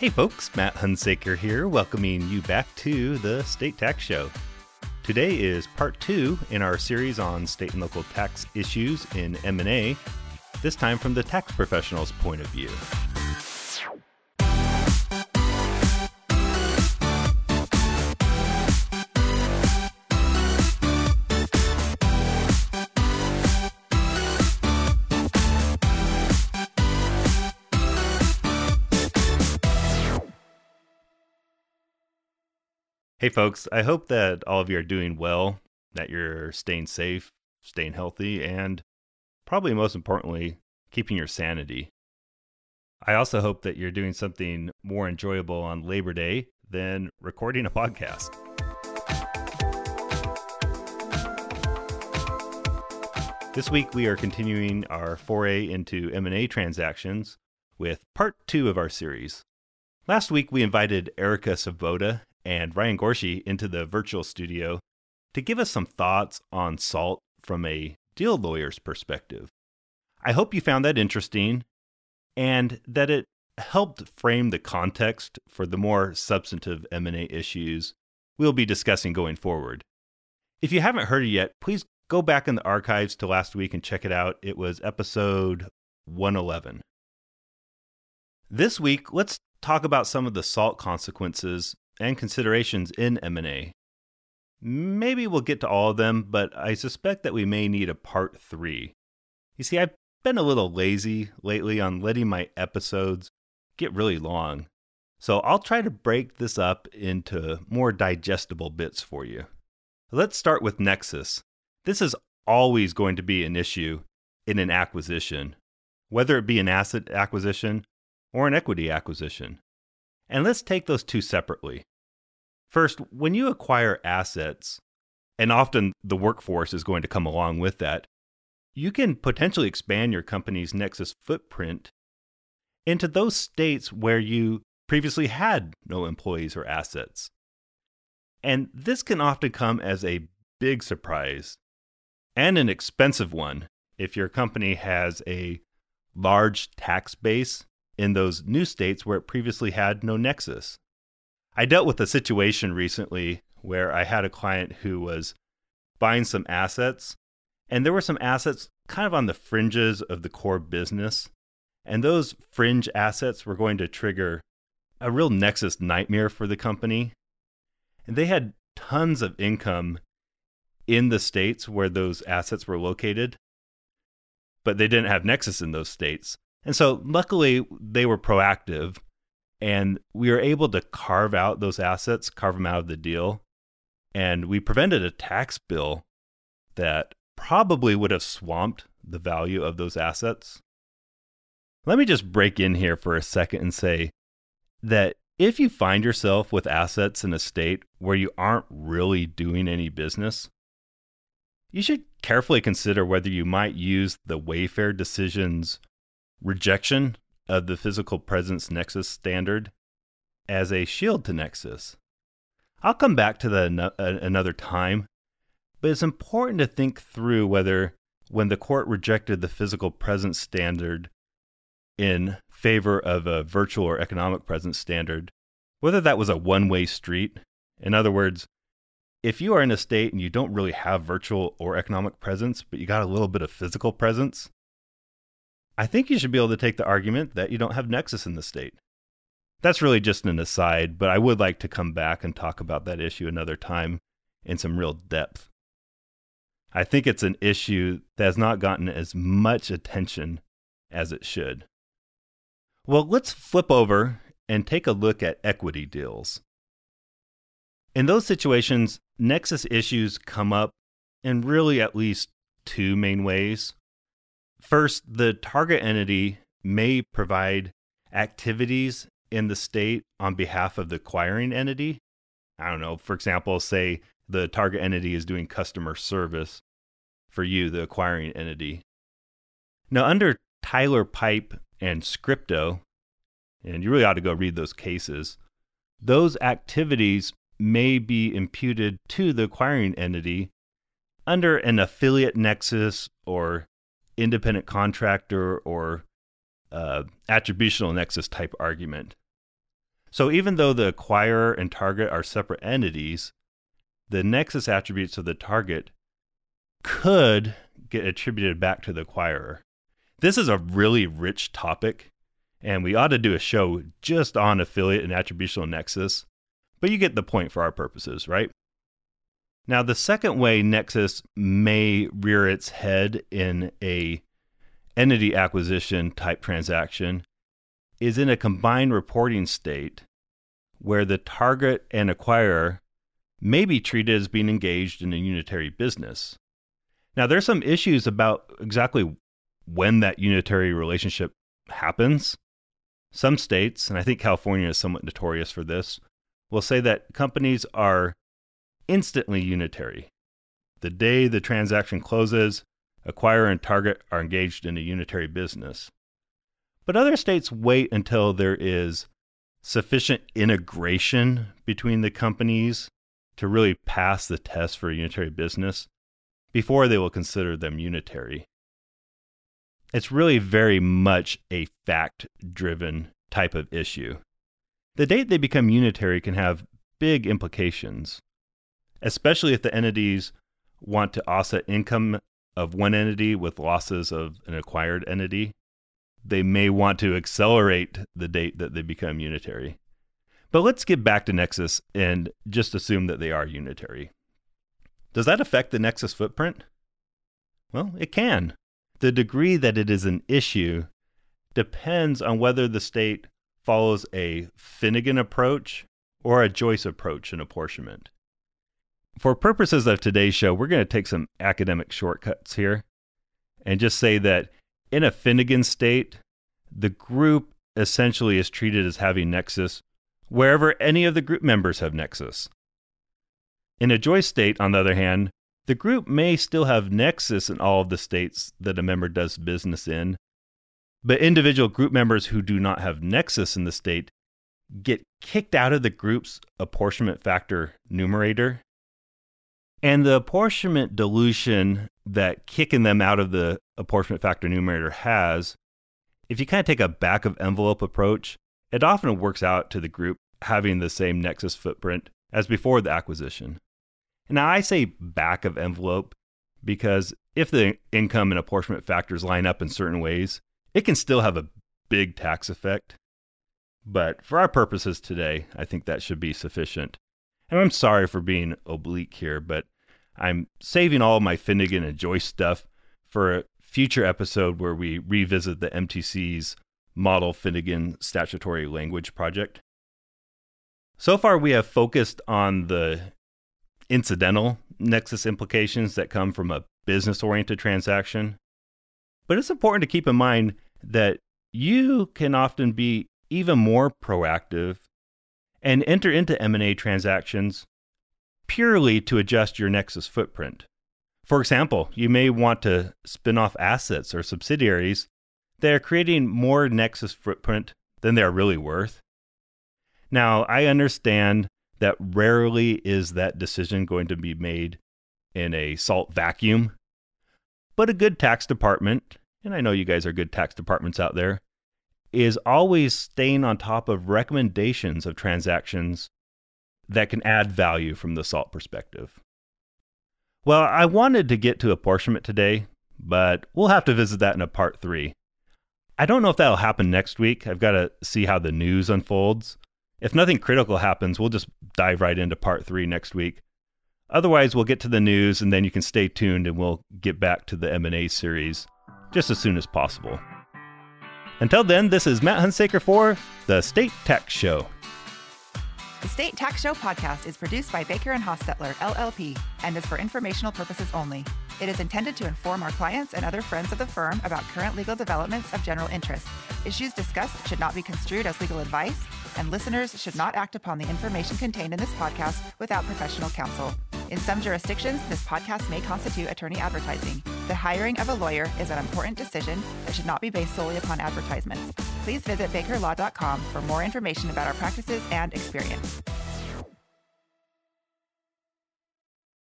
Hey folks, Matt Hunsaker here, welcoming you back to the State Tax Show. Today is part two in our series on state and local tax issues in M&A, this time from the tax professional's point of view. Hey, folks, I hope that all of you are doing well, that you're staying safe, staying healthy, and probably most importantly, keeping your sanity. I also hope that you're doing something more enjoyable on Labor Day than recording a podcast. This week we are continuing our foray into M&A transactions with part 2 of our series. Last week we invited Erica Savoda and Ryan Gorshi into the virtual studio to give us some thoughts on SALT from a deal lawyer's perspective. I hope you found that interesting and that it helped frame the context for the more substantive M&A issues we'll be discussing going forward. If you haven't heard it yet, please go back in the archives to last week and check it out. It was episode 111. This week, let's talk about some of the SALT consequences and considerations in M&A. Maybe we'll get to all of them, but I suspect that we may need a part 3. You see, I've been a little lazy lately on letting my episodes get really long. So I'll try to break this up into more digestible bits for you. Let's start with Nexus. This is always going to be an issue in an acquisition, whether it be an asset acquisition or an equity acquisition. And let's take those two separately. First, when you acquire assets, and often the workforce is going to come along with that, you can potentially expand your company's Nexus footprint into those states where you previously had no employees or assets. And this can often come as a big surprise and an expensive one if your company has a large tax base in those new states where it previously had no nexus. I dealt with a situation recently where I had a client who was buying some assets, and there were some assets kind of on the fringes of the core business. And those fringe assets were going to trigger a real nexus nightmare for the company. And they had tons of income in the states where those assets were located, but they didn't have nexus in those states. And so, luckily, they were proactive and we were able to carve out those assets, carve them out of the deal. And we prevented a tax bill that probably would have swamped the value of those assets. Let me just break in here for a second and say that if you find yourself with assets in a state where you aren't really doing any business, you should carefully consider whether you might use the Wayfair decision's rejection of the physical presence Nexus standard as a shield to Nexus. I'll come back to that another time, but it's important to think through whether, when the court rejected the physical presence standard in favor of a virtual or economic presence standard, whether that was a one way street. In other words, if you are in a state and you don't really have virtual or economic presence, but you got a little bit of physical presence, I think you should be able to take the argument that you don't have nexus in the state. That's really just an aside, but I would like to come back and talk about that issue another time in some real depth. I think it's an issue that has not gotten as much attention as it should. Well, let's flip over and take a look at equity deals. In those situations, nexus issues come up in really at least two main ways. First, the target entity may provide activities in the state on behalf of the acquiring entity. I don't know, for example, say the target entity is doing customer service for you, the acquiring entity. Now, under Tyler Pipe and Scripto, and you really ought to go read those cases, those activities may be imputed to the acquiring entity under an affiliate nexus or independent contractor or uh, attributional nexus type argument. So even though the acquirer and target are separate entities, the nexus attributes of the target could get attributed back to the acquirer. This is a really rich topic, and we ought to do a show just on affiliate and attributional nexus, but you get the point for our purposes, right? Now, the second way Nexus may rear its head in a entity acquisition type transaction is in a combined reporting state where the target and acquirer may be treated as being engaged in a unitary business. Now, there's some issues about exactly when that unitary relationship happens. Some states, and I think California is somewhat notorious for this, will say that companies are instantly unitary. The day the transaction closes, acquirer and target are engaged in a unitary business. But other states wait until there is sufficient integration between the companies to really pass the test for a unitary business before they will consider them unitary. It's really very much a fact driven type of issue. The date they become unitary can have big implications, especially if the entities want to offset income of one entity with losses of an acquired entity. They may want to accelerate the date that they become unitary. But let's get back to Nexus and just assume that they are unitary. Does that affect the Nexus footprint? Well, it can. The degree that it is an issue depends on whether the state follows a Finnigan approach or a Joyce approach in apportionment. For purposes of today's show, we're going to take some academic shortcuts here and just say that in a Finnigan state, the group essentially is treated as having nexus wherever any of the group members have nexus. In a Joyce state, on the other hand, the group may still have nexus in all of the states that a member does business in, but individual group members who do not have nexus in the state get kicked out of the group's apportionment factor numerator. And the apportionment dilution that kicking them out of the apportionment factor numerator has, if you kind of take a back of envelope approach, it often works out to the group having the same nexus footprint as before the acquisition. Now, I say back of envelope because if the income and apportionment factors line up in certain ways, it can still have a big tax effect. But for our purposes today, I think that should be sufficient. And I'm sorry for being oblique here, but I'm saving all my Finnigan and Joyce stuff for a future episode where we revisit the MTC's Model Finnigan Statutory Language Project. So far, we have focused on the incidental nexus implications that come from a business oriented transaction. But it's important to keep in mind that you can often be even more proactive and enter into M&A transactions purely to adjust your nexus footprint. For example, you may want to spin off assets or subsidiaries that are creating more nexus footprint than they're really worth. Now, I understand that rarely is that decision going to be made in a salt vacuum. But a good tax department, and I know you guys are good tax departments out there, is always staying on top of recommendations of transactions that can add value from the salt perspective. Well, I wanted to get to apportionment today, but we'll have to visit that in a part three. I don't know if that'll happen next week. I've got to see how the news unfolds. If nothing critical happens, we'll just dive right into part three next week. Otherwise, we'll get to the news and then you can stay tuned and we'll get back to the M&A series just as soon as possible. Until then, this is Matt Hunsaker for the State Tax Show. The State Tax Show podcast is produced by Baker and Hostetler, LLP, and is for informational purposes only. It is intended to inform our clients and other friends of the firm about current legal developments of general interest. Issues discussed should not be construed as legal advice, and listeners should not act upon the information contained in this podcast without professional counsel. In some jurisdictions, this podcast may constitute attorney advertising. The hiring of a lawyer is an important decision that should not be based solely upon advertisements. Please visit bakerlaw.com for more information about our practices and experience.